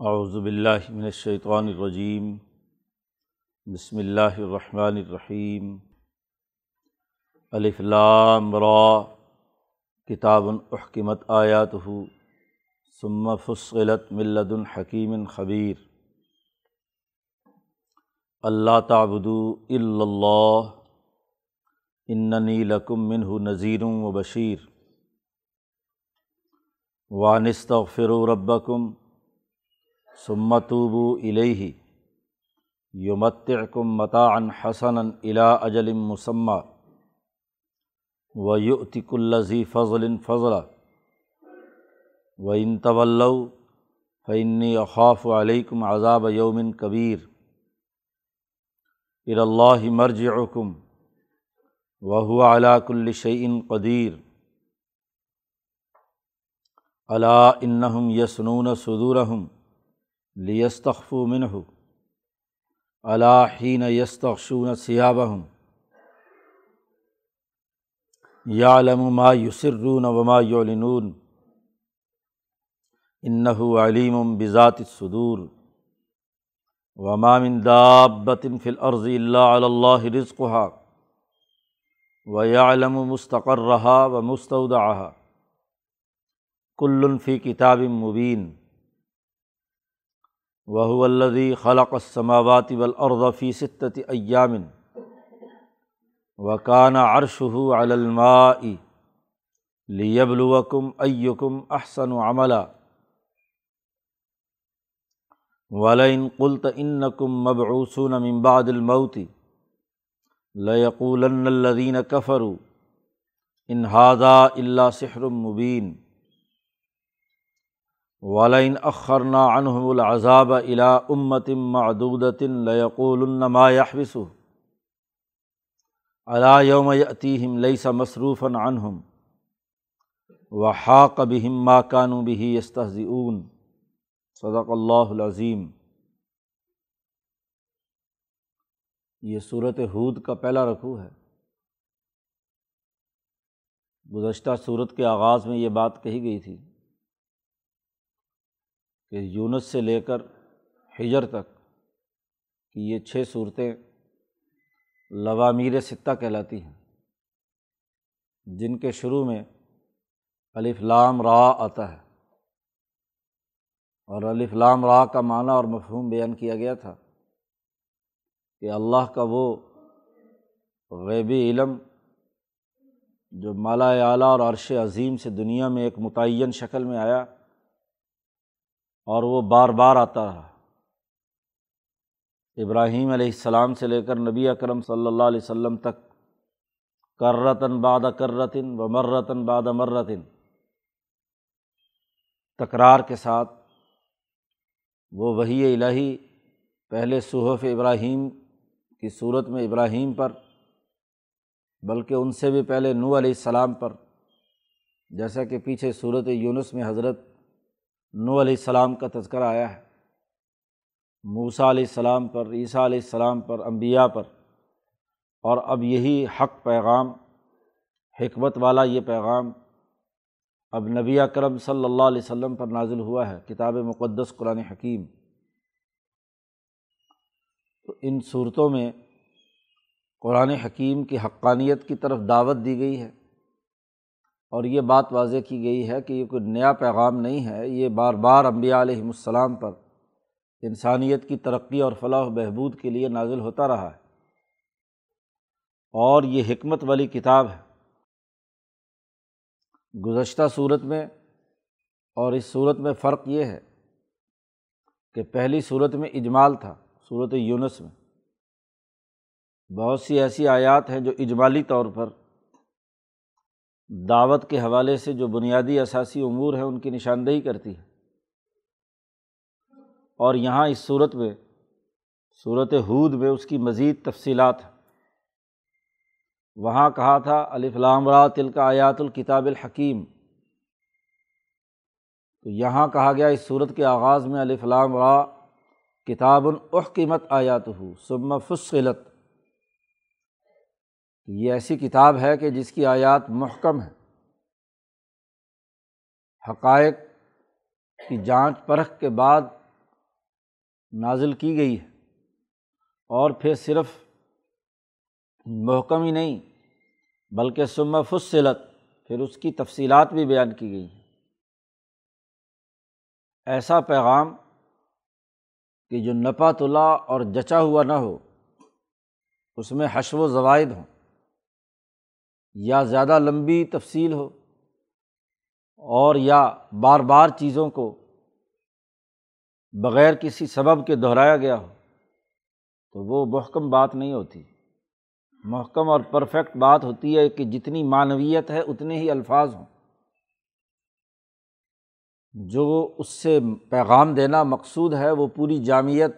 اعوذ باللہ من الشیطان الرجیم، بسم اللہ الرحمن الرحیم، الف لام را، کتاب احکمت آیاتہ، ثم فصلت من لدن حکیم خبیر۔ اللہ تعبدوا الا اللہ، اننی لکم منہ نذیر و بشیر۔ وانستغفروا ربکم سمتوبو الیہ یمتعکم متاعا حسنا الا اجل مسمى. ویؤتک الذی فضل فضلا. وان تولوا فانی اخاف علیکم عذاب یوم کبیر الی اللہ مرجعکم وهو على كل شيء قدیر الا انہم یسنون صدورہم لیستخف منہ علاحین یستخشون سیابہم یعلم ما یسرون وما یعلنون انہ علیم بذات الصدور وما من دابت فی الارض الا علی اللہ رزقها ویعلم مستقرها ومستودعها کل فی کتاب مبین وہ الدی خلق السماوات والارض فی ستت ایام وکان عرشہ علی الماء لیبلوکم ایکم احسن عملا. ولئن قلت انکم مبعوثون من بعد الموت لیقولن الذین کفروا ان هذا الا سحر مبین ولئن اخرنا عنہم العذاب الا امت معدودۃ لیقول النما يحبس علا یوم یأتیہم لیس مصروفا عنہم وحاق بہم ما كانوا به یستہزئون صدق اللہ العظیم یہ صورت حود کا پہلا رکوع ہے۔ گزشتہ صورت کے آغاز میں یہ بات کہی گئی تھی۔ کہ یونس سے لے کر ہجر تک کہ یہ چھ صورتیں لوامیر ستہ کہلاتی ہیں، جن کے شروع میں الف لام را آتا ہے اور الف لام را کا معنی اور مفہوم بیان کیا گیا تھا کہ اللہ کا وہ غیبی علم جو مالا اعلیٰ اور عرش عظیم سے دنیا میں ایک متعین شکل میں آیا اور وہ بار بار آتا رہا ابراہیم علیہ السلام سے لے کر نبی اکرم صلی اللہ علیہ وسلم تک کرتاً باد کرتن و مرتن باد مرتن۔ تکرار کے ساتھ وہ وہی الہی پہلے صحف ابراہیم کی صورت میں ابراہیم پر، بلکہ ان سے بھی پہلے نو علیہ السلام پر، جیسا کہ پیچھے صورت یونس میں حضرت نو علیہ السلام کا تذکرہ آیا ہے۔ موسا علیہ السلام پر، عیسیٰ علیہ السلام پر، انبیاء پر۔ اور اب یہی حق پیغام، حکمت والا یہ پیغام اب نبی اکرم صلی اللہ علیہ وسلم پر نازل ہوا ہے۔ کتاب مقدس، قرآن حکیم۔ تو ان صورتوں میں قرآن حکیم کی حقانیت کی طرف دعوت دی گئی ہے۔ اور یہ بات واضح کی گئی ہے کہ یہ کوئی نیا پیغام نہیں ہے، یہ بار بار امبیا علیہم السلام پر انسانیت کی ترقی اور فلاح و بہبود کے لیے نازل ہوتا رہا ہے۔ اور یہ حکمت والی کتاب ہے۔ گزشتہ صورت میں اور اس صورت میں فرق یہ ہے کہ پہلی صورت میں اجمال تھا، صورت یونس میں۔ بہت سی ایسی آیات ہیں جو اجمالی طور پر دعوت کے حوالے سے جو بنیادی اثاثی امور ہیں ان کی نشاندہی کرتی ہے۔ اور یہاں اس صورت میں، صورت حود میں اس کی مزید تفصیلات ہیں۔ وہاں کہا تھا، الف لام را تل کا آیات الکتاب الحکیم۔ تو یہاں کہا گیا، اس صورت کے آغاز میں الف لام را کتاب الحکیمت آیات ہو سب فصلت۔ یہ ایسی کتاب ہے کہ جس کی آیات محکم ہے حقائق کی جانچ پرکھ کے بعد نازل کی گئی ہے۔ اور پھر صرف محکم ہی نہیں، بلکہ سم فصلت، پھر اس کی تفصیلات بھی بیان کی گئی ہیں۔ ایسا پیغام کہ جو نپا تلا اور جچا ہوا نہ ہو، اس میں حشو و زوائد ہوں۔ یا زیادہ لمبی تفصیل ہو اور یا بار بار چیزوں کو بغیر کسی سبب کے دہرایا گیا ہو، تو وہ محکم بات نہیں ہوتی۔ محکم اور پرفیکٹ بات ہوتی ہے کہ جتنی معنویت ہے اتنے ہی الفاظ ہوں۔ جو اس سے پیغام دینا مقصود ہے وہ پوری جامعت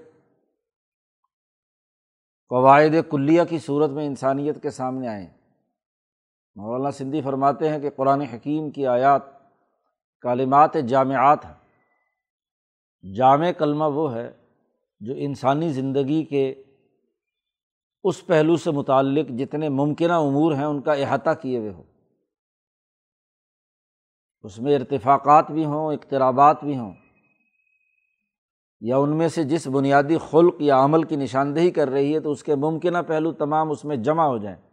قواعد کلیہ کی صورت میں انسانیت کے سامنے آئیں۔ مولانا سندھی فرماتے ہیں کہ قرآن حکیم کی آیات کالمات جامعات ہیں۔ جامع کلمہ وہ ہے جو انسانی زندگی کے اس پہلو سے متعلق جتنے ممکنہ امور ہیں ان کا احاطہ کیے ہوئے ہو اس میں ارتفاقات بھی ہوں، اقترابات بھی ہوں۔ یا ان میں سے جس بنیادی خلق یا عمل کی نشاندہی کر رہی ہے تو اس کے ممکنہ پہلو تمام اس میں جمع ہو جائیں۔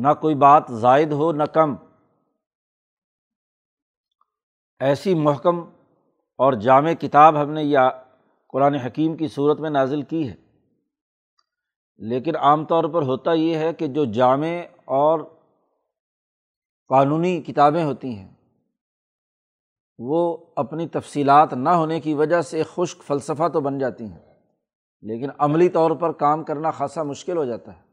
نہ کوئی بات زائد ہو نہ کم۔ ایسی محکم اور جامع کتاب ہم نے یا قرآن حکیم کی صورت میں نازل کی ہے۔ لیکن عام طور پر ہوتا یہ ہے کہ جو جامع اور قانونی کتابیں ہوتی ہیں، وہ اپنی تفصیلات نہ ہونے کی وجہ سے خشک فلسفہ تو بن جاتی ہیں، لیکن عملی طور پر کام کرنا خاصا مشکل ہو جاتا ہے۔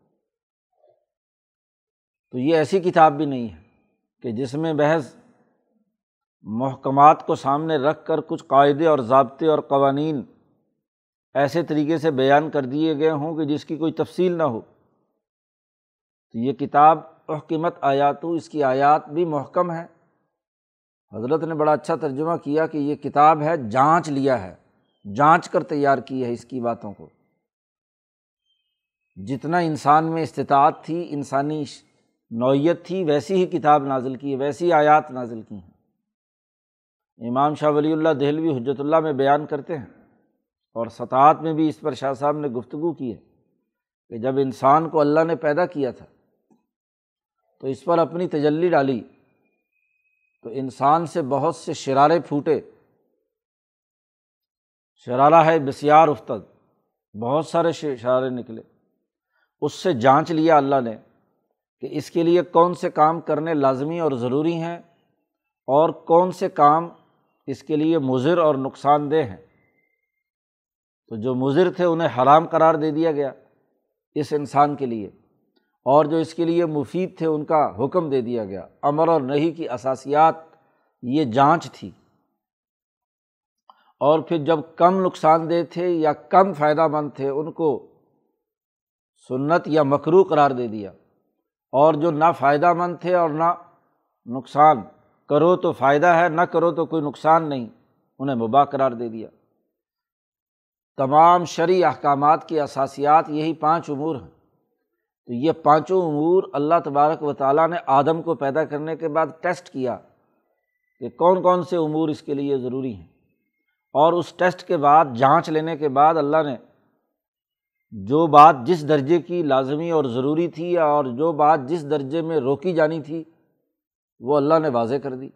تو یہ ایسی کتاب بھی نہیں ہے کہ جس میں بحث محکمات کو سامنے رکھ کر کچھ قاعدے اور ضابطے اور قوانین ایسے طریقے سے بیان کر دیے گئے ہوں کہ جس کی کوئی تفصیل نہ ہو۔ تو یہ کتاب احکمت آیات اس کی آیات بھی محکم ہے حضرت نے بڑا اچھا ترجمہ کیا کہ یہ کتاب ہے، جانچ لیا ہے، جانچ کر تیار کی ہے اس کی باتوں کو۔ جتنا انسان میں استطاعت تھی، انسانی نوعیت تھی، ویسی ہی کتاب نازل کی ہے، ویسی آیات نازل کی ہیں۔ امام شاہ ولی اللہ دہلوی حجرت اللہ میں بیان کرتے ہیں اور سطاعت میں بھی اس پر شاہ صاحب نے گفتگو کی ہے کہ جب انسان کو اللہ نے پیدا کیا تھا تو اس پر اپنی تجلی ڈالی تو انسان سے بہت سے شرارے پھوٹے۔ شرارہ ہے، بسیار افتد، بہت سارے شرارے نکلے۔ اس سے جانچ لیا اللہ نے کہ اس کے لیے کون سے کام کرنے لازمی اور ضروری ہیں اور کون سے کام اس کے لیے مضر اور نقصان دہ ہیں۔ تو جو مضر تھے انہیں حرام قرار دے دیا گیا اس انسان کے لیے اور جو اس کے لیے مفید تھے ان کا حکم دے دیا گیا۔ امر اور نہیں کی اثاسیات یہ جانچ تھی۔ اور پھر جب کم نقصان دہ تھے یا کم فائدہ مند تھے ان کو سنت یا مکرو قرار دے دیا۔ اور جو نہ فائدہ مند تھے اور نہ نقصان، کرو تو فائدہ ہے، نہ کرو تو کوئی نقصان نہیں، انہیں مباح قرار دے دیا۔ تمام شرعی احکامات کی اثاسیات یہی پانچ امور ہیں۔ تو یہ پانچوں امور اللہ تبارک و تعالیٰ نے آدم کو پیدا کرنے کے بعد ٹیسٹ کیا کہ کون کون سے امور اس کے لیے ضروری ہیں۔ اور اس ٹیسٹ کے بعد، جانچ لینے کے بعد اللہ نے جو بات جس درجے کی لازمی اور ضروری تھی اور جو بات جس درجے میں روکی جانی تھی، وہ اللہ نے واضح کر دی،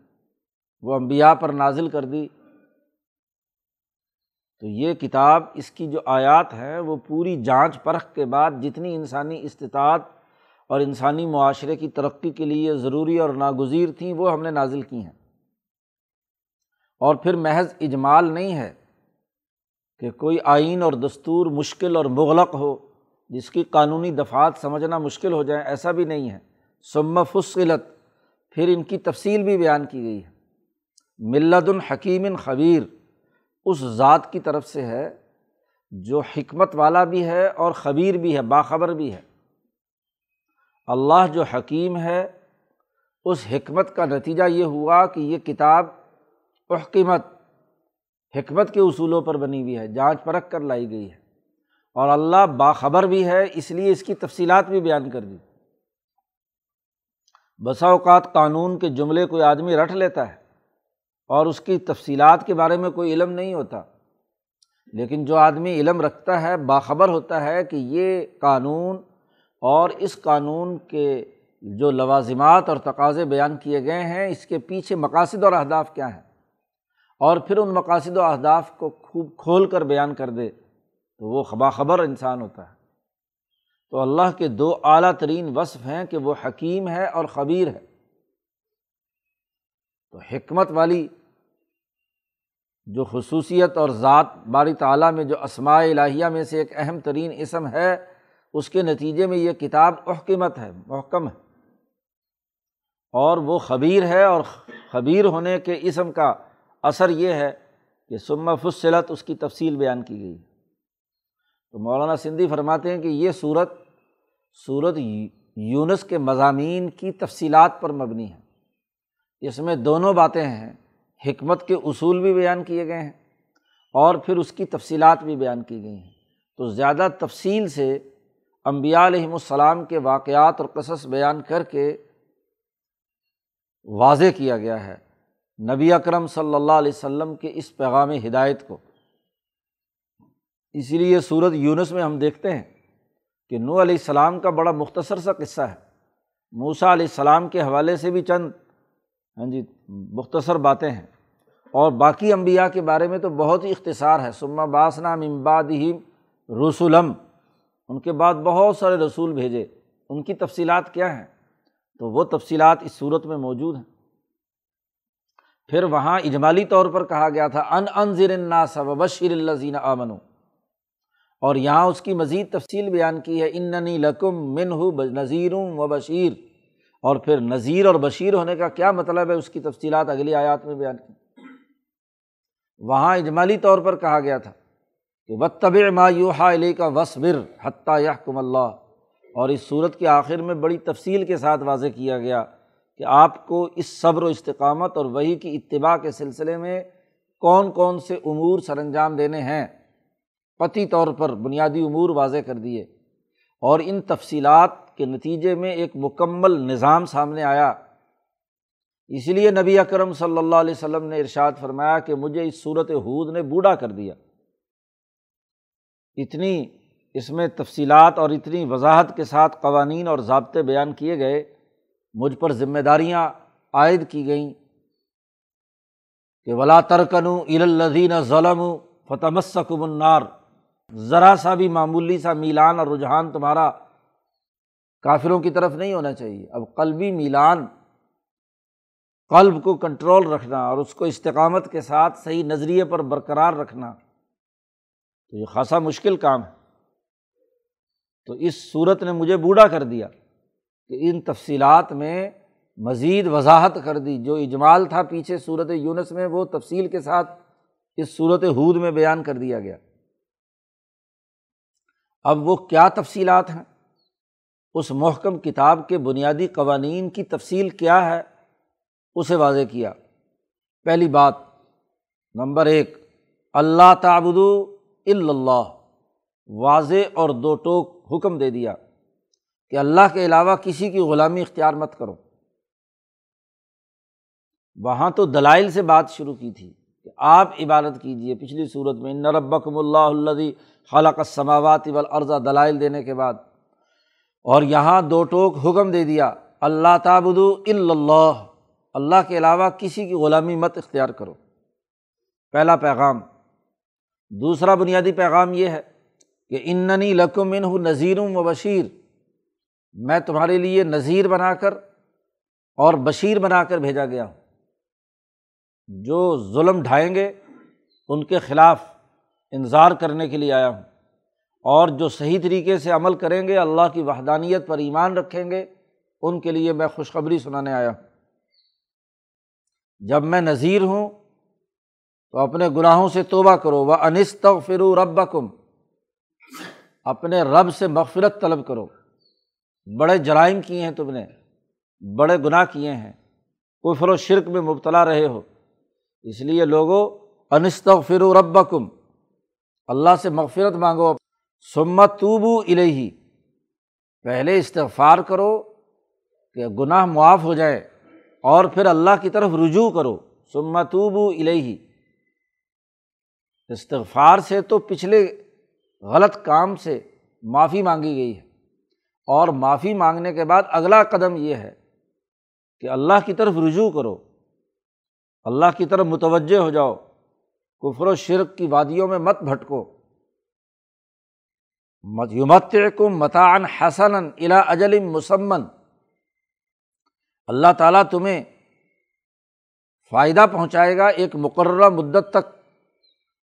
وہ امبیا پر نازل کر دی۔ تو یہ کتاب، اس کی جو آیات ہیں، وہ پوری جانچ پرکھ کے بعد جتنی انسانی استطاعت اور انسانی معاشرے کی ترقی کے لیے ضروری اور ناگزیر تھیں وہ ہم نے نازل کی ہیں۔ اور پھر محض اجمال نہیں ہے کہ کوئی آئین اور دستور مشکل اور مغلق ہو، جس کی قانونی دفعات سمجھنا مشکل ہو جائے ایسا بھی نہیں ہے۔ سم فصلت، پھر ان کی تفصیل بھی بیان کی گئی ہے۔ ملت الحکیم خبیر، اس ذات کی طرف سے ہے جو حکمت والا بھی ہے اور خبیر بھی ہے، باخبر بھی ہے۔ اللہ جو حکیم ہے، اس حکمت کا نتیجہ یہ ہوا کہ یہ کتاب احکمت حکمت کے اصولوں پر بنی ہوئی ہے، جانچ پرکھ کر لائی گئی ہے۔ اور اللہ باخبر بھی ہے، اس لیے اس کی تفصیلات بھی بیان کر دی۔ بسا اوقات قانون کے جملے کوئی آدمی رٹ لیتا ہے اور اس کی تفصیلات کے بارے میں کوئی علم نہیں ہوتا۔ لیکن جو آدمی علم رکھتا ہے، باخبر ہوتا ہے کہ یہ قانون اور اس قانون کے جو لوازمات اور تقاضے بیان کیے گئے ہیں، اس کے پیچھے مقاصد اور اہداف کیا ہیں۔ اور پھر ان مقاصد و اہداف کو خوب کھول کر بیان کر دے تو وہ باخبر انسان ہوتا ہے۔ تو اللہ کے دو اعلیٰ ترین وصف ہیں کہ وہ حکیم ہے اور خبیر ہے۔ تو حکمت والی جو خصوصیت اور ذات باری تعالیٰ میں جو اسماء الہیہ میں سے ایک اہم ترین اسم ہے، اس کے نتیجے میں یہ کتاب احکمت ہے، محکم ہے۔ اور وہ خبیر ہے اور خبیر ہونے کے اسم کا اثر یہ ہے کہ سما فصلت اس کی تفصیل بیان کی گئی۔ تو مولانا سندھی فرماتے ہیں کہ یہ صورت صورت یونس کے مضامین کی تفصیلات پر مبنی ہے۔ اس میں دونوں باتیں ہیں، حکمت کے اصول بھی بیان کیے گئے ہیں اور پھر اس کی تفصیلات بھی بیان کی گئی ہیں۔ تو زیادہ تفصیل سے امبیا علیہم السلام کے واقعات اور قصص بیان کر کے واضح کیا گیا ہے۔ نبی اکرم صلی اللہ علیہ وسلم کے اس پیغام ہدایت کو۔ اسی لیے صورت یونس میں ہم دیکھتے ہیں کہ نو علیہ السلام کا بڑا مختصر سا قصہ ہے۔ موسا علیہ السلام کے حوالے سے بھی چند ہاں جی مختصر باتیں ہیں۔ اور باقی امبیا کے بارے میں تو بہت ہی اختصار ہے۔ سما باسنا امباد ہی رسولم ان کے بعد بہت سارے رسول بھیجے۔ ان کی تفصیلات کیا ہیں؟ تو وہ تفصیلات اس صورت میں موجود ہیں۔ پھر وہاں اجمالی طور پر کہا گیا تھا، ان انضر الناس و بشیر اللہ زین آمن اور یہاں اس کی مزید تفصیل بیان کی ہے، اننی لکم من ہوں نذیر و بشیر. اور پھر نذیر اور بشیر ہونے کا کیا مطلب ہے، اس کی تفصیلات اگلی آیات میں بیان کی۔ وہاں اجمالی طور پر کہا گیا تھا کہ و طب مایوحا علی کا وصبر حتیٰ یحکم اللہ. اور اس صورت کے آخر میں بڑی تفصیل کے ساتھ واضح کیا گیا کہ آپ کو اس صبر و استقامت اور وہی کی اتباع کے سلسلے میں کون کون سے امور سر انجام دینے ہیں قطعی طور پر بنیادی امور واضح کر دیے۔ اور ان تفصیلات کے نتیجے میں ایک مکمل نظام سامنے آیا۔ اس لیے نبی اکرم صلی اللہ علیہ وسلم نے ارشاد فرمایا کہ مجھے اس صورت حود نے بوڑھا کر دیا۔ اتنی اس میں تفصیلات اور اتنی وضاحت کے ساتھ قوانین اور ضابطے بیان کیے گئے مجھ پر ذمہ داریاں عائد کی گئیں کہ ولا ترکن الدین ظلم فتح سکم النار۔ ذرا سا بھی معمولی سا میلان اور رجحان تمہارا کافروں کی طرف نہیں ہونا چاہیے۔ اب قلبی میلان، قلب کو کنٹرول رکھنا اور اس کو استقامت کے ساتھ صحیح نظریے پر برقرار رکھنا، تو یہ خاصا مشکل کام ہے۔ تو اس صورت نے مجھے بوڑھا کر دیا۔ کہ ان تفصیلات میں مزید وضاحت کر دی۔ جو اجمال تھا پیچھے صورت یونس میں، وہ تفصیل کے ساتھ اس صورت حود میں بیان کر دیا گیا۔ اب وہ کیا تفصیلات ہیں؟ اس محکم کتاب کے بنیادی قوانین کی تفصیل کیا ہے؟ اسے واضح کیا۔ پہلی بات، نمبر ایک، اللہ تعبد اللہ، واضح اور دو ٹوک حکم دے دیا۔ کہ اللہ کے علاوہ کسی کی غلامی اختیار مت کرو۔ وہاں تو دلائل سے بات شروع کی تھی کہ آپ عبادت کیجیے پچھلی صورت میں نربکم اللہ اللہ خالق سماوات والارض دلائل دینے کے بعد۔ اور یہاں دو ٹوک حکم دے دیا، اللہ تعبد اللہ۔ اللہ کے علاوہ کسی کی غلامی مت اختیار کرو۔ پہلا پیغام۔ دوسرا بنیادی پیغام یہ ہے کہ اننی لکم ان نذیر و بشیر میں تمہارے لیے نذیر بنا کر اور بشیر بنا کر بھیجا گیا ہوں۔ جو ظلم ڈھائیں گے ان کے خلاف انظار کرنے کے لیے آیا ہوں۔ اور جو صحیح طریقے سے عمل کریں گے، اللہ کی وحدانیت پر ایمان رکھیں گے، ان کے لیے میں خوشخبری سنانے آیا ہوں۔ جب میں نذیر ہوں، تو اپنے گناہوں سے توبہ کرو۔ وہ انست فرو رب کم اپنے رب سے مغفرت طلب کرو۔ بڑے جرائم کیے ہیں تم نے، بڑے گناہ کیے ہیں، کفر و شرک میں مبتلا رہے ہو۔ اس لیے لوگوں انست فرو رب کم اللہ سے مغفرت مانگو۔ سمت توبو الہی پہلے استغفار کرو کہ گناہ معاف ہو جائے اور پھر اللہ کی طرف رجوع کرو۔ سمت توبو الہی استغفار سے تو پچھلے غلط کام سے معافی مانگی گئی ہے۔ اور معافی مانگنے کے بعد اگلا قدم یہ ہے کہ اللہ کی طرف رجوع کرو، اللہ کی طرف متوجہ ہو جاؤ، کفر و شرک کی وادیوں میں مت بھٹکو۔ یومت کم متعن حسن الا اجل مسمن۔ اللہ تعالیٰ تمہیں فائدہ پہنچائے گا ایک مقررہ مدت تک۔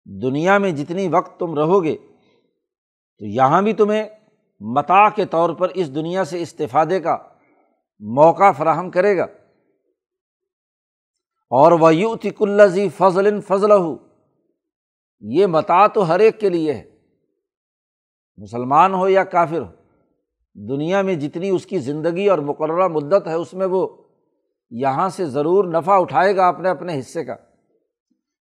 دنیا میں جتنی وقت تم رہو گے، تو یہاں بھی تمہیں متا کے طور پر اس دنیا سے استفادے کا موقع فراہم کرے گا۔ اور وہ یوتک الزی فضل فضل ہو یہ متا تو ہر ایک کے لیے ہے۔ مسلمان ہو یا کافر ہو، دنیا میں جتنی اس کی زندگی اور مقررہ مدت ہے، اس میں وہ یہاں سے ضرور نفع اٹھائے گا اپنے اپنے حصے کا۔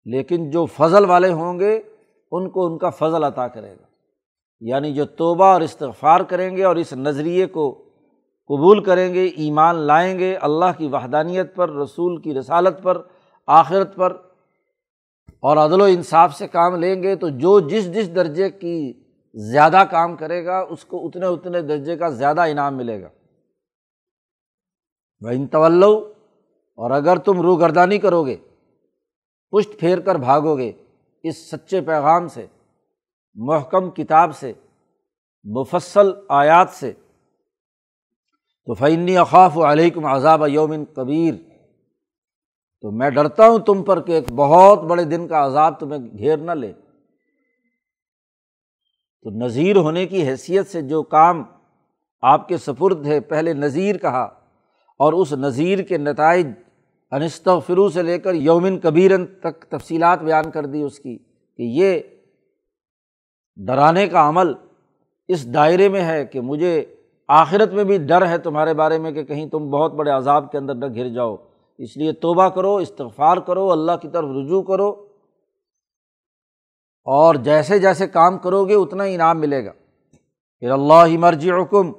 لیکن جو فضل والے ہوں گے، ان کو ان کا فضل عطا کرے گا۔ یعنی جو توبہ اور استغفار کریں گے اور اس نظریے کو قبول کریں گے، ایمان لائیں گے، اللہ کی وحدانیت پر، رسول کی رسالت پر، آخرت پر اور عدل و انصاف سے کام لیں گے تو جو جس جس درجے کی زیادہ کام کرے گا، اس کو اتنے اتنے درجے کا زیادہ انعام ملے گا۔ وہ ان طول اور اگر تم روگردانی کرو گے، پشت پھیر کر بھاگو گے اس سچے پیغام سے محکم کتاب سے، مفصل آیات سے۔ تو فعنی اخاف علیکم عذاب یومن کبیر تو میں ڈرتا ہوں تم پر کہ ایک بہت بڑے دن کا عذاب تمہیں گھیر نہ لے۔ تو نذیر ہونے کی حیثیت سے جو کام آپ کے سپرد ہے، پہلے نذیر کہا اور اس نذیر کے نتائج انست فرو سے لے کر یومن کبیرن تک تفصیلات بیان کر دی اس کی کہ یہ ڈرانے کا عمل اس دائرے میں ہے کہ مجھے آخرت میں بھی ڈر ہے تمہارے بارے میں کہ کہیں تم بہت بڑے عذاب کے اندر نہ گر جاؤ۔ اس لیے توبہ کرو، استغفار کرو، اللہ کی طرف رجوع کرو۔ اور جیسے جیسے کام کرو گے اتنا انعام ملے گا۔ پھر اللہ ہی مرجی حکم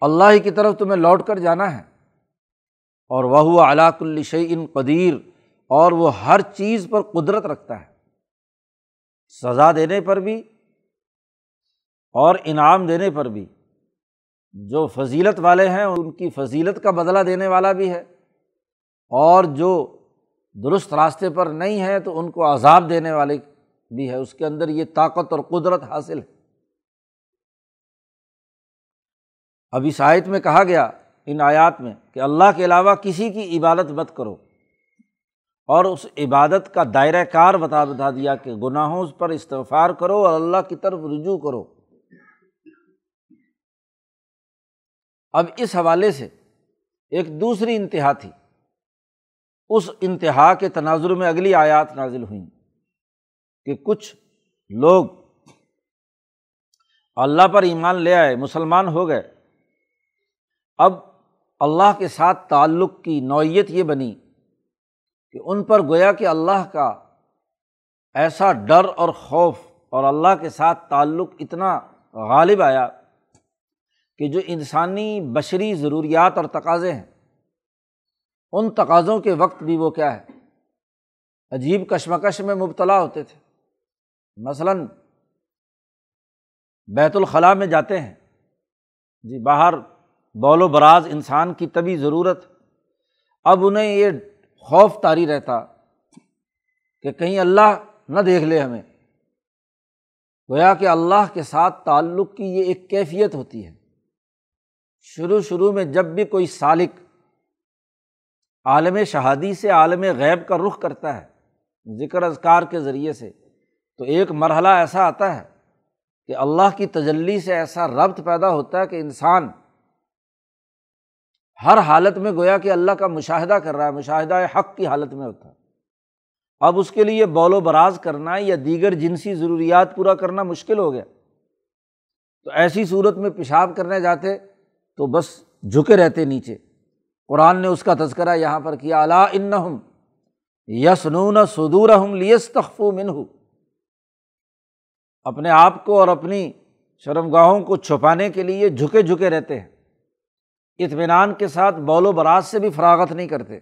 اللہ ہی کی طرف تمہیں لوٹ کر جانا ہے۔ اور وہ علاق الشعین قدیر۔ اور وہ ہر چیز پر قدرت رکھتا ہے۔ سزا دینے پر بھی اور انعام دینے پر بھی۔ جو فضیلت والے ہیں، ان کی فضیلت کا بدلہ دینے والا بھی ہے۔ اور جو درست راستے پر نہیں ہے، تو ان کو عذاب دینے والے بھی ہے۔ اس کے اندر یہ طاقت اور قدرت حاصل ہے۔ اب اس آیت میں کہا گیا، ان آیات میں، کہ اللہ کے علاوہ کسی کی عبادت مت کرو۔ اور اس عبادت کا دائرۂ کار بتا بتا دیا کہ گناہوں پر استغفار کرو اور اللہ کی طرف رجوع کرو۔ اب اس حوالے سے ایک دوسری انتہا تھی۔ اس انتہا کے تناظر میں اگلی آیات نازل ہوئیں کہ کچھ لوگ اللہ پر ایمان لے آئے، مسلمان ہو گئے۔ اب اللہ کے ساتھ تعلق کی نوعیت یہ بنی کہ ان پر گویا کہ اللہ کا ایسا ڈر اور خوف اور اللہ کے ساتھ تعلق اتنا غالب آیا کہ جو انسانی بشری ضروریات اور تقاضے ہیں، ان تقاضوں کے وقت بھی وہ کیا ہے، عجیب کشمکش میں مبتلا ہوتے تھے۔ مثلاً بیت الخلاء میں جاتے ہیں۔ جی باہر بول و براز انسان کی طبی ضرورت، اب انہیں یہ خوف طاری رہتا کہ کہیں اللہ نہ دیکھ لے ہمیں۔ گویا کہ اللہ کے ساتھ تعلق کی یہ ایک کیفیت ہوتی ہے۔ شروع شروع میں جب بھی کوئی سالق عالم شہادی سے عالم غیب کا رخ کرتا ہے ذکر اذکار کے ذریعے سے، تو ایک مرحلہ ایسا آتا ہے کہ اللہ کی تجلی سے ایسا ربط پیدا ہوتا ہے کہ انسان ہر حالت میں گویا کہ اللہ کا مشاہدہ کر رہا ہے، مشاہدہ حق کی حالت میں ہوتا ہے۔ اب اس کے لیے بول و براز کرنا یا دیگر جنسی ضروریات پورا کرنا مشکل ہو گیا۔ تو ایسی صورت میں پیشاب کرنے جاتے تو بس جھکے رہتے نیچے۔ قرآن نے اس کا تذکرہ یہاں پر کیا اللہ ان اطمینان کے ساتھ بول و براز سے بھی فراغت نہیں کرتے۔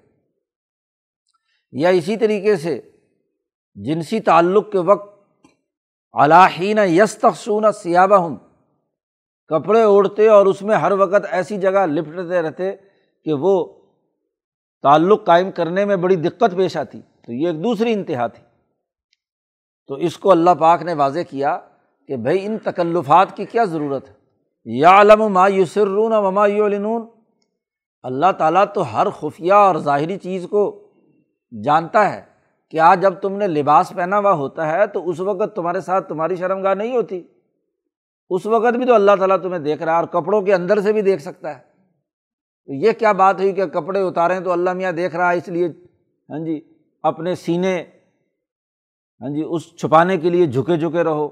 یا اسی طریقے سے جنسی تعلق کے وقت علاحین یس تخصون سیابہ ہوں کپڑے اوڑھتے اور اس میں ہر وقت ایسی جگہ لپٹتے رہتے کہ وہ تعلق قائم کرنے میں بڑی دقت پیش آتی۔ تو یہ ایک دوسری انتہا تھی۔ تو اس کو اللہ پاک نے واضح کیا کہ بھائی ان تکلفات کی کیا ضرورت ہے؟ یا علم ما یسرون وما یعلنون۔ اللہ تعالیٰ تو ہر خفیہ اور ظاہری چیز کو جانتا ہے کہ آج جب تم نے لباس پہنا ہوا ہوتا ہے تو اس وقت تمہارے ساتھ تمہاری شرم گاہ نہیں ہوتی۔ اس وقت بھی تو اللہ تعالیٰ تمہیں دیکھ رہا ہے اور کپڑوں کے اندر سے بھی دیکھ سکتا ہے۔ تو یہ کیا بات ہوئی کہ کپڑے اتاریں تو اللہ میاں دیکھ رہا ہے اس لیے ہاں جی اپنے سینے ہاں جی اس چھپانے کے لیے جھکے جھکے رہو۔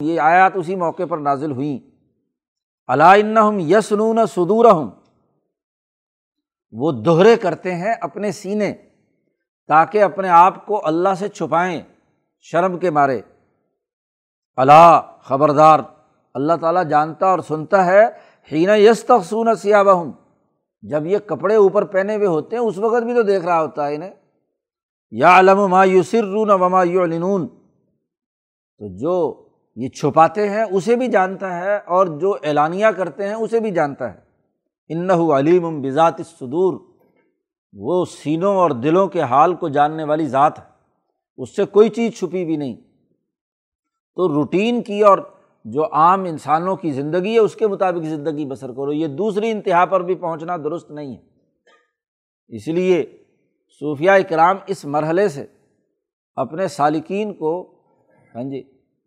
یہ آیات اسی موقع پر نازل ہوئیں۔ علائن یسنون سدور ہوں وہ دوہرے کرتے ہیں اپنے سینے تاکہ اپنے آپ کو اللہ سے چھپائیں، شرم کے مارے۔ اللہ خبردار، اللہ تعالیٰ جانتا اور سنتا ہے ہین یس تخصون سیابہ ہوں جب یہ کپڑے اوپر پہنے ہوئے ہوتے ہیں، اس وقت بھی تو دیکھ رہا ہوتا ہے انہیں۔ یا علم ما یوسر وما یعلنون، تو جو یہ چھپاتے ہیں، اسے بھی جانتا ہے اور جو اعلانیہ کرتے ہیں، اسے بھی جانتا ہے۔ ان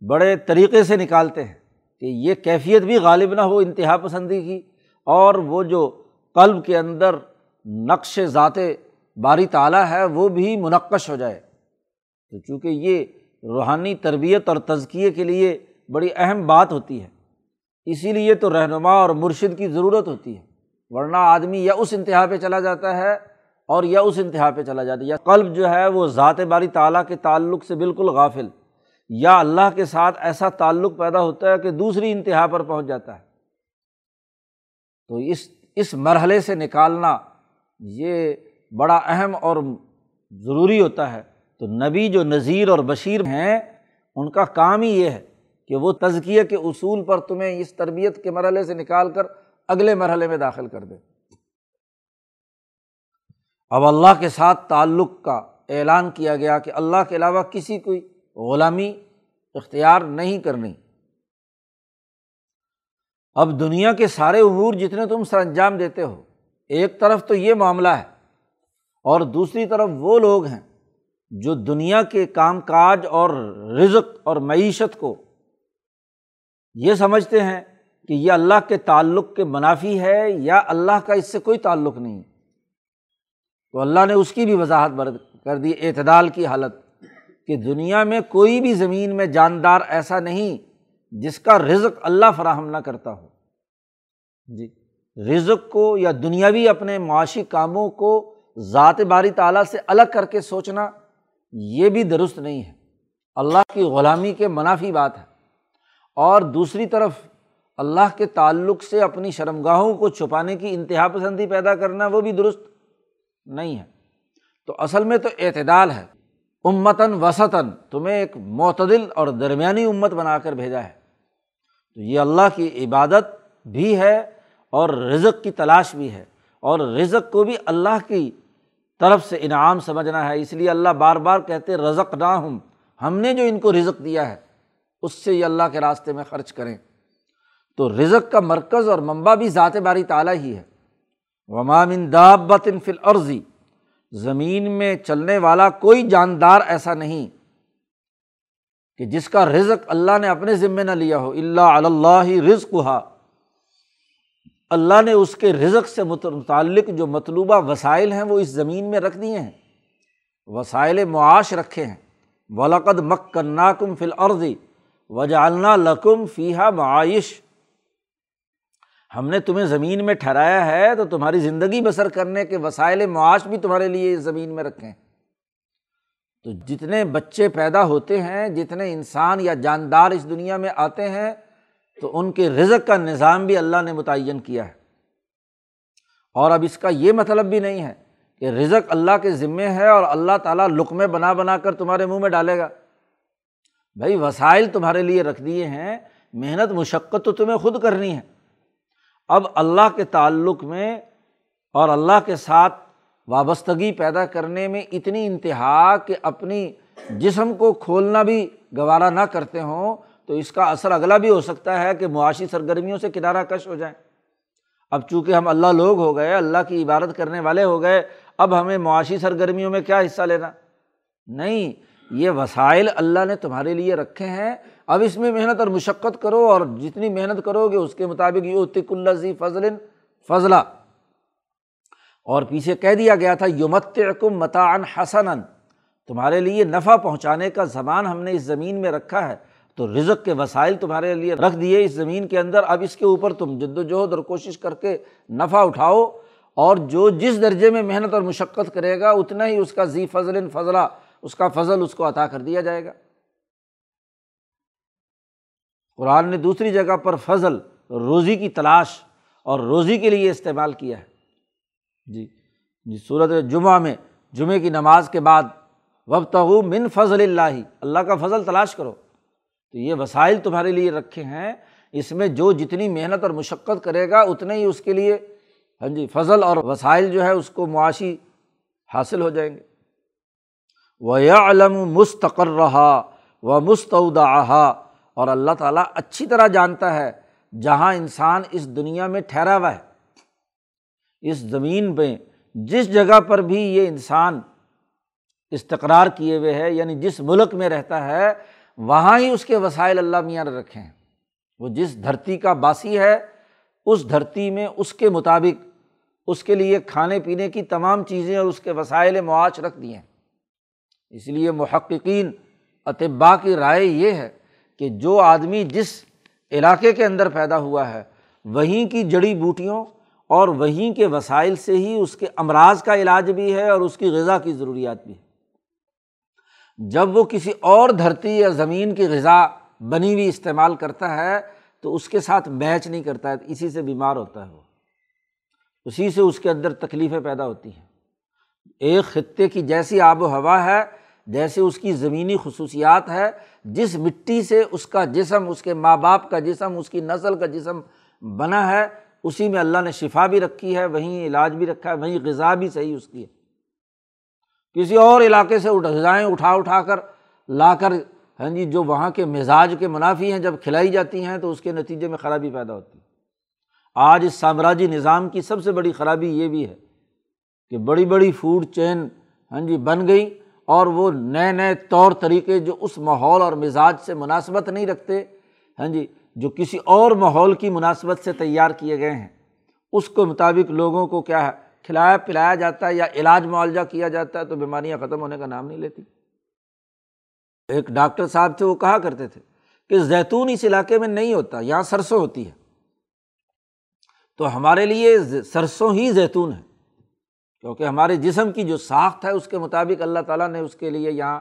بڑے طریقے سے نکالتے ہیں کہ یہ کیفیت بھی غالب نہ ہو انتہا پسندی کی اور وہ جو قلب کے اندر نقش ذات باری تعلیٰ ہے وہ بھی منقش ہو جائے۔ تو چونکہ یہ روحانی تربیت اور تزکیے کے لیے بڑی اہم بات ہوتی ہے، اسی لیے تو رہنما اور مرشد کی ضرورت ہوتی ہے، ورنہ آدمی یا اس انتہا پہ چلا جاتا ہے اور یا اس انتہا پہ چلا جاتا ہے۔ یا قلب جو ہے وہ ذات باری تعلیٰ کے تعلق سے بالکل غافل۔ یا اللہ کے ساتھ ایسا تعلق پیدا ہوتا ہے کہ دوسری انتہا پر پہنچ جاتا ہے۔ تو اس اس مرحلے سے نکالنا یہ بڑا اہم اور ضروری ہوتا ہے۔ تو نبی جو نذیر اور بشیر ہیں، ان کا کام ہی یہ ہے کہ وہ تزکیے کے اصول پر تمہیں اس تربیت کے مرحلے سے نکال کر اگلے مرحلے میں داخل کر دے اب اللہ کے ساتھ تعلق کا اعلان کیا گیا کہ اللہ کے علاوہ کسی کوئی غلامی اختیار نہیں کرنی۔ اب دنیا کے سارے امور جتنے تم سر انجام دیتے ہو، ایک طرف تو یہ معاملہ ہے اور دوسری طرف وہ لوگ ہیں جو دنیا کے کام کاج اور رزق اور معیشت کو یہ سمجھتے ہیں کہ یہ اللہ کے تعلق کے منافی ہے یا اللہ کا اس سے کوئی تعلق نہیں۔ تو اللہ نے اس کی بھی وضاحت برد کر دی، اعتدال کی حالت۔ کہ دنیا میں کوئی بھی زمین میں جاندار ایسا نہیں جس کا رزق اللہ فراہم نہ کرتا ہو۔ جی رزق کو یا دنیاوی اپنے معاشی کاموں کو ذات باری تعالیٰ سے الگ کر کے سوچنا یہ بھی درست نہیں ہے۔ اللہ کی غلامی کے منافی بات ہے۔ اور دوسری طرف اللہ کے تعلق سے اپنی شرمگاہوں کو چھپانے کی انتہا پسندی پیدا کرنا وہ بھی درست نہیں ہے۔ تو اصل میں تو اعتدال ہے۔ امتاً وسطاً تمہیں ایک معتدل اور درمیانی امت بنا کر بھیجا ہے۔ تو یہ اللہ کی عبادت بھی ہے اور رزق کی تلاش بھی ہے۔ اور رزق کو بھی اللہ کی طرف سے انعام سمجھنا ہے۔ اس لیے اللہ بار بار کہتے رزق نہ ہوں ہم نے جو ان کو رزق دیا ہے، اس سے یہ اللہ کے راستے میں خرچ کریں۔ تو رزق کا مرکز اور منبع بھی ذات باری تعلیٰ ہی ہے۔ ومامن دابت فل عرضی زمین میں چلنے والا کوئی جاندار ایسا نہیں کہ جس کا رزق اللہ نے اپنے ذمے نہ لیا ہو اللہ اللہ رزق ہا اللہ نے اس کے رزق سے متعلق جو مطلوبہ وسائل ہیں وہ اس زمین میں رکھ دیے ہیں۔ وسائل معاش رکھے ہیں۔ ولقد مک ناکم فل عرضی وجالنا لقم فیحہ معائش ہم نے تمہیں زمین میں ٹھہرایا ہے تو تمہاری زندگی بسر کرنے کے وسائل معاش بھی تمہارے لیے زمین میں رکھیں تو جتنے بچے پیدا ہوتے ہیں، جتنے انسان یا جاندار اس دنیا میں آتے ہیں، تو ان کے رزق کا نظام بھی اللہ نے متعین کیا ہے۔ اور اب اس کا یہ مطلب بھی نہیں ہے کہ رزق اللہ کے ذمے ہے اور اللہ تعالیٰ لقمے بنا بنا کر تمہارے منہ میں ڈالے گا۔ بھائی، وسائل تمہارے لیے رکھ دیے ہیں، محنت، مشقت تو تمہیں خود کرنی ہے۔ اب اللہ کے تعلق میں اور اللہ کے ساتھ وابستگی پیدا کرنے میں اتنی انتہا کہ اپنی جسم کو کھولنا بھی گوارا نہ کرتے ہوں، تو اس کا اثر اگلا بھی ہو سکتا ہے کہ معاشی سرگرمیوں سے کنارہ کش ہو جائیں۔ اب چونکہ ہم اللہ لوگ ہو گئے، اللہ کی عبادت کرنے والے ہو گئے، اب ہمیں معاشی سرگرمیوں میں کیا حصہ لینا؟ نہیں، یہ وسائل اللہ نے تمہارے لیے رکھے ہیں اب اس میں محنت اور مشقت کرو اور جتنی محنت کرو گے اس کے مطابق یو تک اللہ فضل فضلہ اور پیچھے کہہ دیا گیا تھا یومت کم متعن حسن تمہارے لیے نفع پہنچانے کا زمان ہم نے اس زمین میں رکھا ہے۔ تو رزق کے وسائل تمہارے لیے رکھ دیے اس زمین کے اندر۔ اب اس کے اوپر تم جد وجہد اور کوشش کر کے نفع اٹھاؤ۔ اور جو جس درجے میں محنت اور مشقت کرے گا، اتنا ہی اس کا ذی فضل فضلہ اس کا فضل اس کو عطا کر دیا جائے گا۔ قرآن نے دوسری جگہ پر فضل، روزی کی تلاش اور روزی کے لیے استعمال کیا ہے۔ جی جی صورت جمعہ میں جمعے کی نماز کے بعد وب تو من فضل اللہ اللہ کا فضل تلاش کرو۔ تو یہ وسائل تمہارے لیے رکھے ہیں، اس میں جو جتنی محنت اور مشقت کرے گا، اتنے ہی اس کے لیے۔ ہاں جی فضل اور وسائل جو ہے، اس کو معاشی حاصل ہو جائیں گے۔ وہ علم مستقر رہا و مستعودہ اور اللہ تعالیٰ اچھی طرح جانتا ہے جہاں انسان اس دنیا میں ٹھہرا ہوا ہے۔ اس زمین پہ جس جگہ پر بھی یہ انسان استقرار کیے ہوئے ہے یعنی جس ملک میں رہتا ہے، وہاں ہی اس کے وسائل اللہ میاں نے رکھے ہیں۔ وہ جس دھرتی کا باسی ہے، اس دھرتی میں اس کے مطابق اس کے لیے کھانے پینے کی تمام چیزیں اور اس کے وسائل معاش رکھ دیے ہیں۔ اس لیے محققین، اطباء کی رائے یہ ہے کہ جو آدمی جس علاقے کے اندر پیدا ہوا ہے، وہیں کی جڑی بوٹیوں اور وہیں کے وسائل سے ہی اس کے امراض کا علاج بھی ہے اور اس کی غذا کی ضروریات بھی ہے جب وہ کسی اور دھرتی یا زمین کی غذا بنی ہوئی استعمال کرتا ہے، تو اس کے ساتھ میچ نہیں کرتا ہے اسی سے بیمار ہوتا ہے وہ۔ اسی سے اس کے اندر تکلیفیں پیدا ہوتی ہیں۔ ایک خطے کی جیسی آب و ہوا ہے، جیسے اس کی زمینی خصوصیات ہے جس مٹی سے اس کا جسم، اس کے ماں باپ کا جسم، اس کی نسل کا جسم بنا ہے، اسی میں اللہ نے شفا بھی رکھی ہے، وہیں علاج بھی رکھا ہے، وہیں غذا بھی صحیح اس کی ہے۔ کسی اور علاقے سے غذائیں اٹھا اٹھا کر لا کر ہاں جی جو وہاں کے مزاج کے منافی ہیں، جب کھلائی جاتی ہیں تو اس کے نتیجے میں خرابی پیدا ہوتی ہے۔ آج اس سامراجی نظام کی سب سے بڑی خرابی یہ بھی ہے کہ بڑی بڑی فوڈ چین ہاں جی بن گئی۔ اور وہ نئے نئے طور طریقے جو اس ماحول اور مزاج سے مناسبت نہیں رکھتے ہاں جی جو کسی اور ماحول کی مناسبت سے تیار کیے گئے ہیں۔ اس کے مطابق لوگوں کو کیا ہے، کھلایا پلایا جاتا ہے یا علاج معالجہ کیا جاتا ہے تو بیماریاں ختم ہونے کا نام نہیں لیتی۔ ایک ڈاکٹر صاحب تھے، وہ کہا کرتے تھے کہ زیتون اس علاقے میں نہیں ہوتا، یہاں سرسوں ہوتی ہے۔ تو ہمارے لیے سرسوں ہی زیتون ہے۔ کیونکہ ہمارے جسم کی جو ساخت ہے اس کے مطابق اللہ تعالیٰ نے اس کے لیے یہاں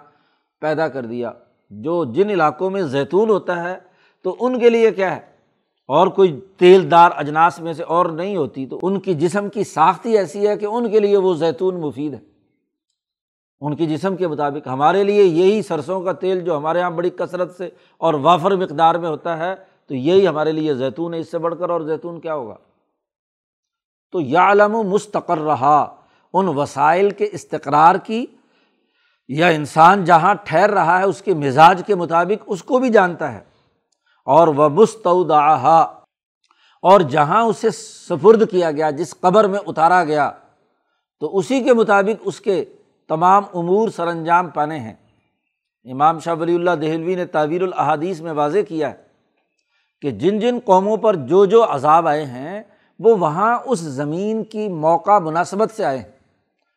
پیدا کر دیا۔ جو جن علاقوں میں زیتون ہوتا ہے، تو ان کے لیے کیا ہے؟ اور کوئی تیل دار اجناس میں سے اور نہیں ہوتی، تو ان کی جسم کی ساخت ہی ایسی ہے کہ ان کے لیے وہ زیتون مفید ہے۔ ان کی جسم کے مطابق ہمارے لیے یہی سرسوں کا تیل جو ہمارے یہاں بڑی کثرت سے اور وافر مقدار میں ہوتا ہے، تو یہی ہمارے لیے زیتون ہے۔ اس سے بڑھ کر اور زیتون کیا ہوگا؟ تو یا علم مستقر رہا ان وسائل کے استقرار کی، یا انسان جہاں ٹھہر رہا ہے، اس کے مزاج کے مطابق اس کو بھی جانتا ہے۔ اور وہ مستعودہ اور جہاں اسے سفرد کیا گیا، جس قبر میں اتارا گیا، تو اسی کے مطابق اس کے تمام امور سر انجام پانے ہیں۔ امام شاہ ولی اللہ دہلوی نے تعویر الحادیث میں واضح کیا ہے کہ جن جن قوموں پر جو جو عذاب آئے ہیں، وہ وہاں اس زمین کی موقع مناسبت سے آئے ہیں۔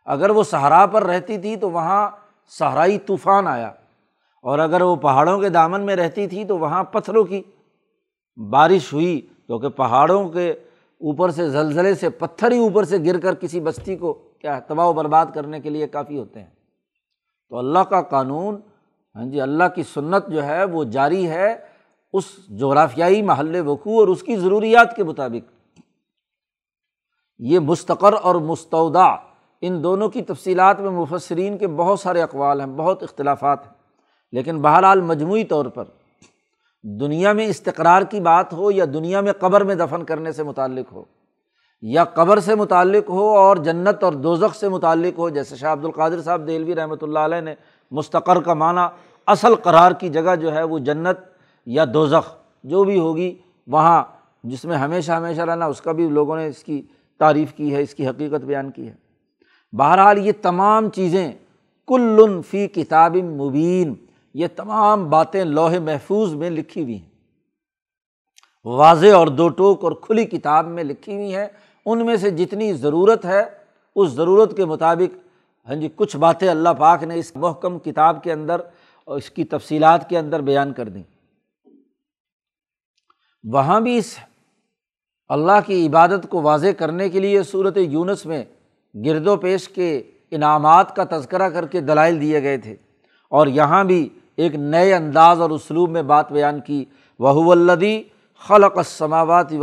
اگر وہ صحرا پر رہتی تھی تو وہاں صحرائی طوفان آیا۔ اور اگر وہ پہاڑوں کے دامن میں رہتی تھی تو وہاں پتھروں کی بارش ہوئی، کیونکہ پہاڑوں کے اوپر سے زلزلے سے پتھر ہی اوپر سے گر کر کسی بستی کو کیا تباہ و برباد کرنے کے لیے کافی ہوتے ہیں۔ تو اللہ کا قانون ہاں جی اللہ کی سنت جو ہے وہ جاری ہے اس جغرافیائی محل وقوع اور اس کی ضروریات کے مطابق۔ یہ مستقر اور مستعودہ ان دونوں کی تفصیلات میں مفسرین کے بہت سارے اقوال ہیں، بہت اختلافات ہیں۔ لیکن بہرحال مجموعی طور پر دنیا میں استقرار کی بات ہو یا دنیا میں قبر میں دفن کرنے سے متعلق ہو یا قبر سے متعلق ہو اور جنت اور دوزخ سے متعلق ہو، جیسے شاہ عبد القادر صاحب دہلوی رحمۃ اللہ علیہ نے مستقر کا معنی اصل قرار کی جگہ جو ہے وہ جنت یا دوزخ، جو بھی ہوگی وہاں جس میں ہمیشہ ہمیشہ رہنا، اس کا بھی لوگوں نے اس کی تعریف کی ہے، اس کی حقیقت بیان کی ہے۔ بہرحال یہ تمام چیزیں کل فی کتاب مبین، یہ تمام باتیں لوہے محفوظ میں لکھی ہوئی ہیں۔ واضح اور دو ٹوک اور کھلی کتاب میں لکھی ہوئی ہیں۔ ان میں سے جتنی ضرورت ہے، اس ضرورت کے مطابق ہاں جی کچھ باتیں اللہ پاک نے اس محکم کتاب کے اندر اور اس کی تفصیلات کے اندر بیان کر دیں۔ وہاں بھی اس اللہ کی عبادت کو واضح کرنے کے لیے صورت یونس میں گرد و پیش کے انعامات کا تذکرہ کر کے دلائل دیے گئے تھے اور یہاں بھی ایک نئے انداز اور اسلوب میں بات بیان کی۔ وہ الدی خلق السماوات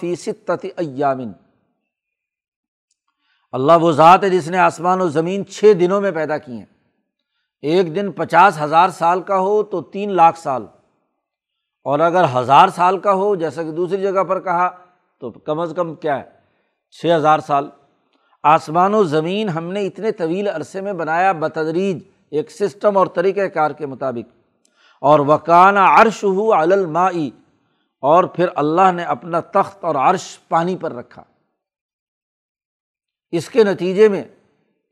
فی ستت ایامن اللہ وہ ذات ہے جس نے آسمان و زمین چھ دنوں میں پیدا کی ہیں۔ ایک دن پچاس ہزار سال کا ہو تو تین لاکھ سال۔ اور اگر ہزار سال کا ہو، جیسا کہ دوسری جگہ پر کہا، تو کم از کم کیا ہے؟ چھ ہزار سال۔ آسمان و زمین ہم نے اتنے طویل عرصے میں بنایا بتدریج ایک سسٹم اور طریقۂ کار کے مطابق۔ اور وکانہ عرش ہو علمائی اور پھر اللہ نے اپنا تخت اور عرش پانی پر رکھا۔ اس کے نتیجے میں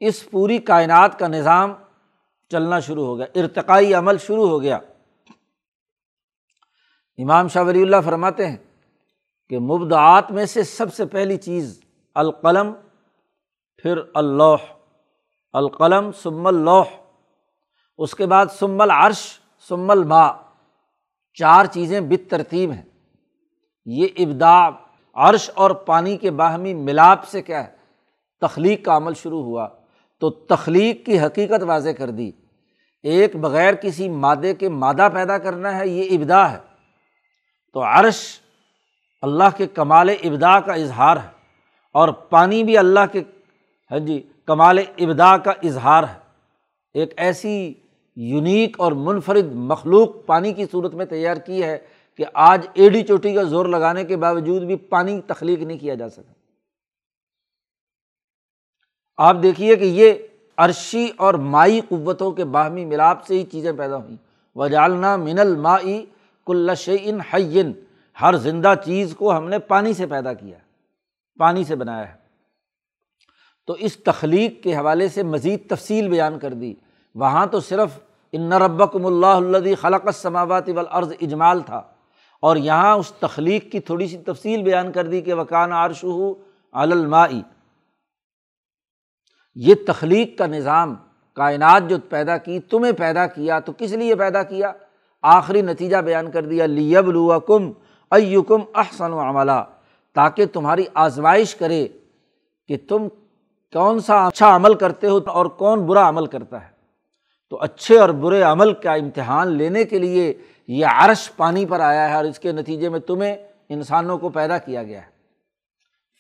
اس پوری کائنات کا نظام چلنا شروع ہو گیا، ارتقائی عمل شروع ہو گیا۔ امام شاہ ولی اللہ فرماتے ہیں کہ مبدعات میں سے سب سے پہلی چیز القلم پھر اللوح، القلم سم اللوح، اس کے بعد سم العرش سم الما چار چیزیں بت ترتیب ہیں۔ یہ ابدا عرش اور پانی کے باہمی ملاپ سے کیا ہے؟ تخلیق کا عمل شروع ہوا۔ تو تخلیق کی حقیقت واضح کر دی۔ ایک بغیر کسی مادے کے مادہ پیدا کرنا ہے، یہ ابدا ہے۔ تو عرش اللہ کے کمال ابدا کا اظہار ہے اور پانی بھی اللہ کے ہاں جی کمال ابدا کا اظہار ہے۔ ایک ایسی یونیک اور منفرد مخلوق پانی کی صورت میں تیار کی ہے کہ آج ایڈی چوٹی کا زور لگانے کے باوجود بھی پانی تخلیق نہیں کیا جا سکا۔ آپ دیکھیے کہ یہ عرشی اور مائی قوتوں کے باہمی ملاپ سے ہی چیزیں پیدا ہوئیں۔ وجالنا من المائی کل شعین حین، ہر زندہ چیز کو ہم نے پانی سے پیدا کیا، پانی سے بنایا ہے۔ تو اس تخلیق کے حوالے سے مزید تفصیل بیان کر دی۔ وہاں تو صرف ان ربکم اللہ الدی خلق السماوات والارض اجمال تھا، اور یہاں اس تخلیق کی تھوڑی سی تفصیل بیان کر دی کہ وکان عرش ہو علمائی یہ تخلیق کا نظام کائنات جو پیدا کی، تمہیں پیدا کیا، تو کس لیے پیدا کیا؟ آخری نتیجہ بیان کر دیا لیب کم ایکم احسن و عملہ تاکہ تمہاری آزمائش کرے کہ تم کون سا اچھا عمل کرتے ہو اور کون برا عمل کرتا ہے؟ تو اچھے اور برے عمل کا امتحان لینے کے لیے یہ عرش پانی پر آیا ہے اور اس کے نتیجے میں تمہیں انسانوں کو پیدا کیا گیا ہے۔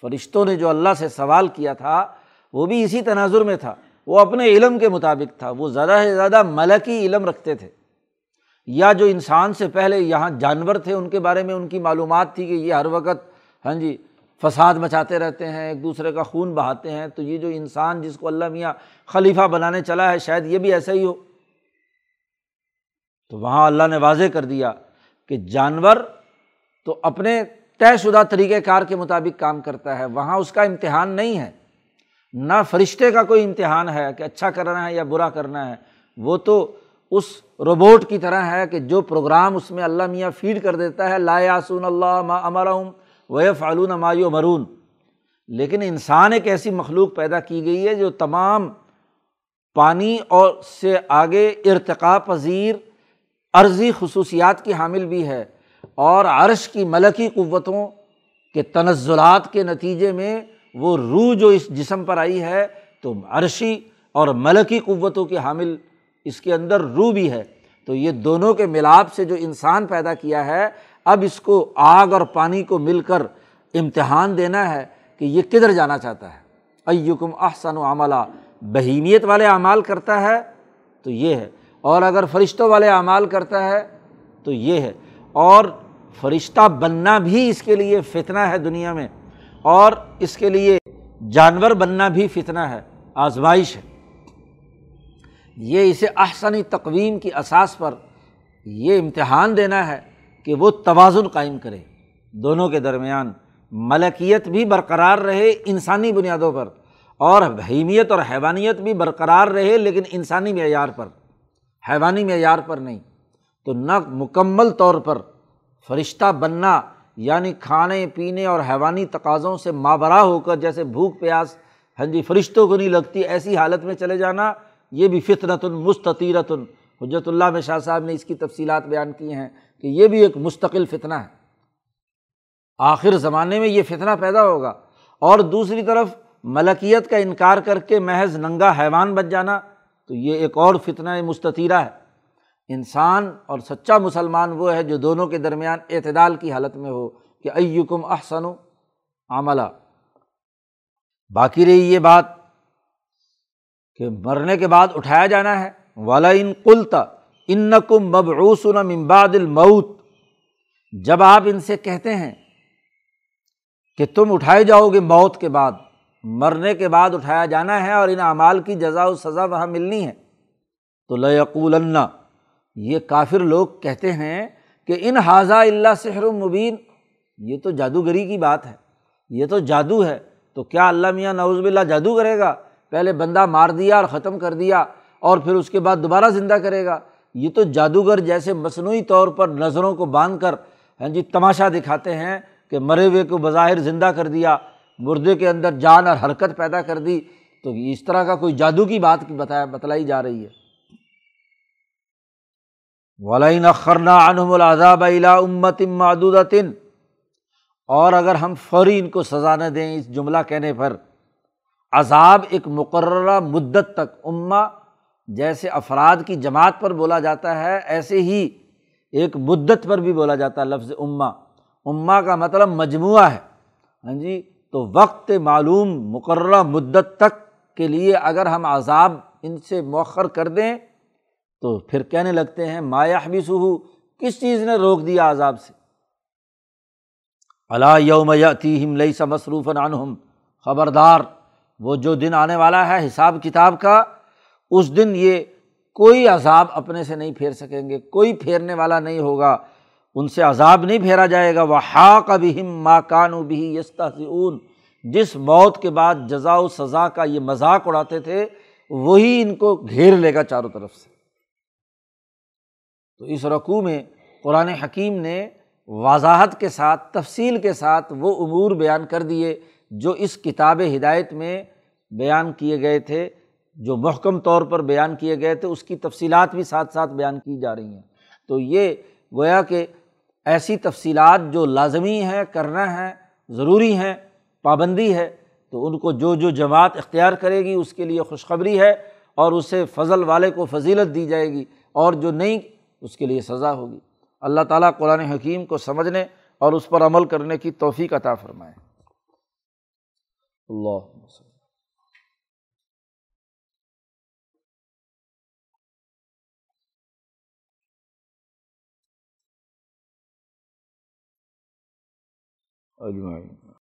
فرشتوں نے جو اللہ سے سوال کیا تھا، وہ بھی اسی تناظر میں تھا۔ وہ اپنے علم کے مطابق تھا۔ وہ زیادہ سے زیادہ ملکی علم رکھتے تھے۔ یا جو انسان سے پہلے یہاں جانور تھے، ان کے بارے میں ان کی معلومات تھی کہ یہ ہر وقت ہاں جی فساد مچاتے رہتے ہیں، ایک دوسرے کا خون بہاتے ہیں، تو یہ جو انسان جس کو اللہ میاں خلیفہ بنانے چلا ہے، شاید یہ بھی ایسا ہی ہو۔ تو وہاں اللہ نے واضح کر دیا کہ جانور تو اپنے طے شدہ طریقۂ کار کے مطابق کام کرتا ہے، وہاں اس کا امتحان نہیں ہے۔ نہ فرشتے کا کوئی امتحان ہے کہ اچھا کرنا ہے یا برا کرنا ہے، وہ تو اس روبوٹ کی طرح ہے کہ جو پروگرام اس میں اللہ میاں فیڈ کر دیتا ہے، لا یاسون اللہ ما امرحم و فعلون مایو مرون لیکن انسان ایک ایسی مخلوق پیدا کی گئی ہے جو تمام پانی اور سے آگے ارتقا پذیر عرضی خصوصیات کی حامل بھی ہے اور عرش کی ملکی قوتوں کے تنزلات کے نتیجے میں وہ روح جو اس جسم پر آئی ہے، تو عرشی اور ملکی قوتوں کی حامل اس کے اندر روح بھی ہے۔ تو یہ دونوں کے ملاپ سے جو انسان پیدا کیا ہے اب اس کو آگ اور پانی کو مل کر امتحان دینا ہے کہ یہ کدھر جانا چاہتا ہے۔ ایکم احسن و عملہ بہیمیت والے اعمال کرتا ہے تو یہ ہے۔ اور اگر فرشتوں والے اعمال کرتا ہے تو یہ ہے۔ اور فرشتہ بننا بھی اس کے لیے فتنہ ہے دنیا میں۔ اور اس کے لیے جانور بننا بھی فتنہ ہے، آزمائش ہے۔ یہ اسے احسنی تقویم کی اساس پر یہ امتحان دینا ہے۔ کہ وہ توازن قائم کرے۔ دونوں کے درمیان ملکیت بھی برقرار رہے انسانی بنیادوں پر اور بہیمیت اور حیوانیت بھی برقرار رہے لیکن انسانی معیار پر۔ حیوانی معیار پر نہیں، تو نہ مکمل طور پر فرشتہ بننا یعنی کھانے، پینے اور حیوانی تقاضوں سے مابرا ہو کر جیسے بھوک، پیاس ہاں جی فرشتوں کو نہیں لگتی، ایسی حالت میں چلے جانا، یہ بھی فطرت المستطیرت حجرت اللہ میں شاہ صاحب نے اس کی تفصیلات بیان کی ہیں۔ کہ یہ بھی ایک مستقل فتنہ ہے۔ آخر زمانے میں یہ فتنہ پیدا ہوگا۔ اور دوسری طرف ملکیت کا انکار کر کے محض ننگا حیوان بچ جانا تو یہ ایک اور فتنہ مستطیرہ ہے۔ انسان اور سچا مسلمان وہ ہے جو دونوں کے درمیان اعتدال کی حالت میں ہو کہ ایکم احسن و عملہ باقی رہی یہ بات کہ مرنے کے بعد اٹھایا جانا ہے۔ والا ان کلتا ان کم مبعوث ممباد المعت جب آپ ان سے کہتے ہیں کہ تم اٹھائے جاؤ گے موت کے بعد، مرنے کے بعد اٹھایا جانا ہے اور ان اعمال کی جزا و سزا وہاں ملنی ہے، تو لقول یہ کافر لوگ کہتے ہیں کہ ان حاضہ اللہ سحر مبین۔ یہ تو جادوگری کی بات ہے، یہ تو جادو ہے۔ تو کیا اللہ میاں نوز بلّہ جادو کرے گا؟ پہلے بندہ مار دیا اور ختم کر دیا اور پھر اس کے بعد دوبارہ زندہ کرے گا۔ یہ تو جادوگر جیسے مصنوعی طور پر نظروں کو باندھ کر ہاں جی تماشا دکھاتے ہیں کہ مرے ہوئے کو بظاہر زندہ کر دیا، مردے کے اندر جان اور حرکت پیدا کر دی۔ تو اس طرح کا کوئی جادو کی بات بتایا، بتلائی جا رہی ہے۔ ولین اخرنا انہم العذاب الا امت معدودتن اور اگر ہم فوری ان کو سزا نہ دیں اس جملہ کہنے پر، عذاب ایک مقررہ مدت تک اماں جیسے افراد کی جماعت پر بولا جاتا ہے، ایسے ہی ایک مدت پر بھی بولا جاتا ہے لفظ اماں اماں کا مطلب مجموعہ ہے۔ ہاں جی تو وقت معلوم مقررہ مدت تک کے لیے اگر ہم عذاب ان سے مؤخر کر دیں تو پھر کہنے لگتے ہیں مایا بھی سہو کس چیز نے روک دیا عذاب سے؟ اللہ یوم تیم لئی سا مصروف عنہم۔ خبردار، وہ جو دن آنے والا ہے، حساب کتاب کا اس دن یہ کوئی عذاب اپنے سے نہیں پھیر سکیں گے، کوئی پھیرنے والا نہیں ہوگا۔ ان سے عذاب نہیں پھیرا جائے گا۔ وہ حاق ابھی ماں کان و بھی یستا اون جس موت کے بعد جزا و سزا کا یہ مذاق اڑاتے تھے، وہی ان کو گھیر لے گا چاروں طرف سے۔ تو اس رقوع میں قرآن حکیم نے وضاحت کے ساتھ، تفصیل کے ساتھ وہ امور بیان کر دیے جو اس کتاب ہدایت میں بیان کیے گئے تھے۔ جو محکم طور پر بیان کیے گئے تھے، اس کی تفصیلات بھی ساتھ ساتھ بیان کی جا رہی ہیں۔ تو یہ گویا کہ ایسی تفصیلات جو لازمی ہیں، کرنا ہے ضروری ہیں، پابندی ہے، تو ان کو جو جو جماعت اختیار کرے گی، اس کے لیے خوشخبری ہے اور اسے فضل والے کو فضیلت دی جائے گی اور جو نہیں، اس کے لیے سزا ہوگی۔ اللہ تعالیٰ قرآن حکیم کو سمجھنے اور اس پر عمل کرنے کی توفیق عطا فرمائے۔ اللہ اجمعین